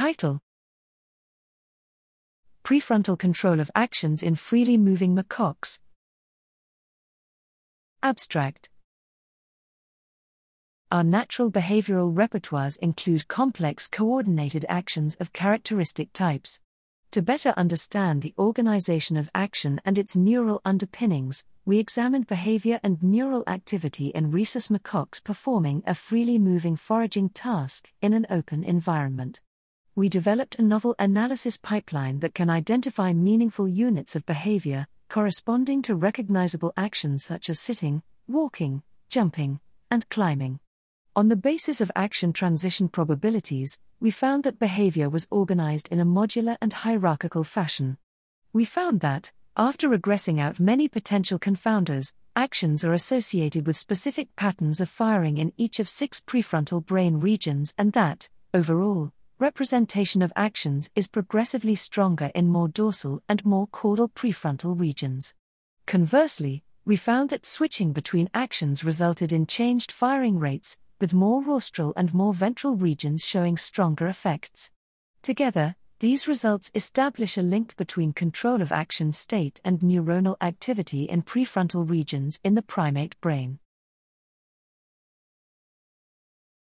Title Prefrontal control of actions in freely moving macaques. Abstract Our natural behavioral repertoires include complex coordinated actions of characteristic types. To better understand the organization of action and its neural underpinnings, we examined behavior and neural activity in rhesus macaques performing a freely moving foraging task in an open environment. We developed a novel analysis pipeline that can identify meaningful units of behavior corresponding to recognizable actions such as sitting, walking, jumping, and climbing. On the basis of action transition probabilities, we found that behavior was organized in a modular and hierarchical fashion. We found that, after regressing out many potential confounders, actions are associated with specific patterns of firing in each of six prefrontal brain regions, and that, overall, representation of actions is progressively stronger in more dorsal and more caudal prefrontal regions. Conversely, we found that switching between actions resulted in changed firing rates, with more rostral and more ventral regions showing stronger effects. Together, these results establish a link between control of action state and neuronal activity in prefrontal regions in the primate brain.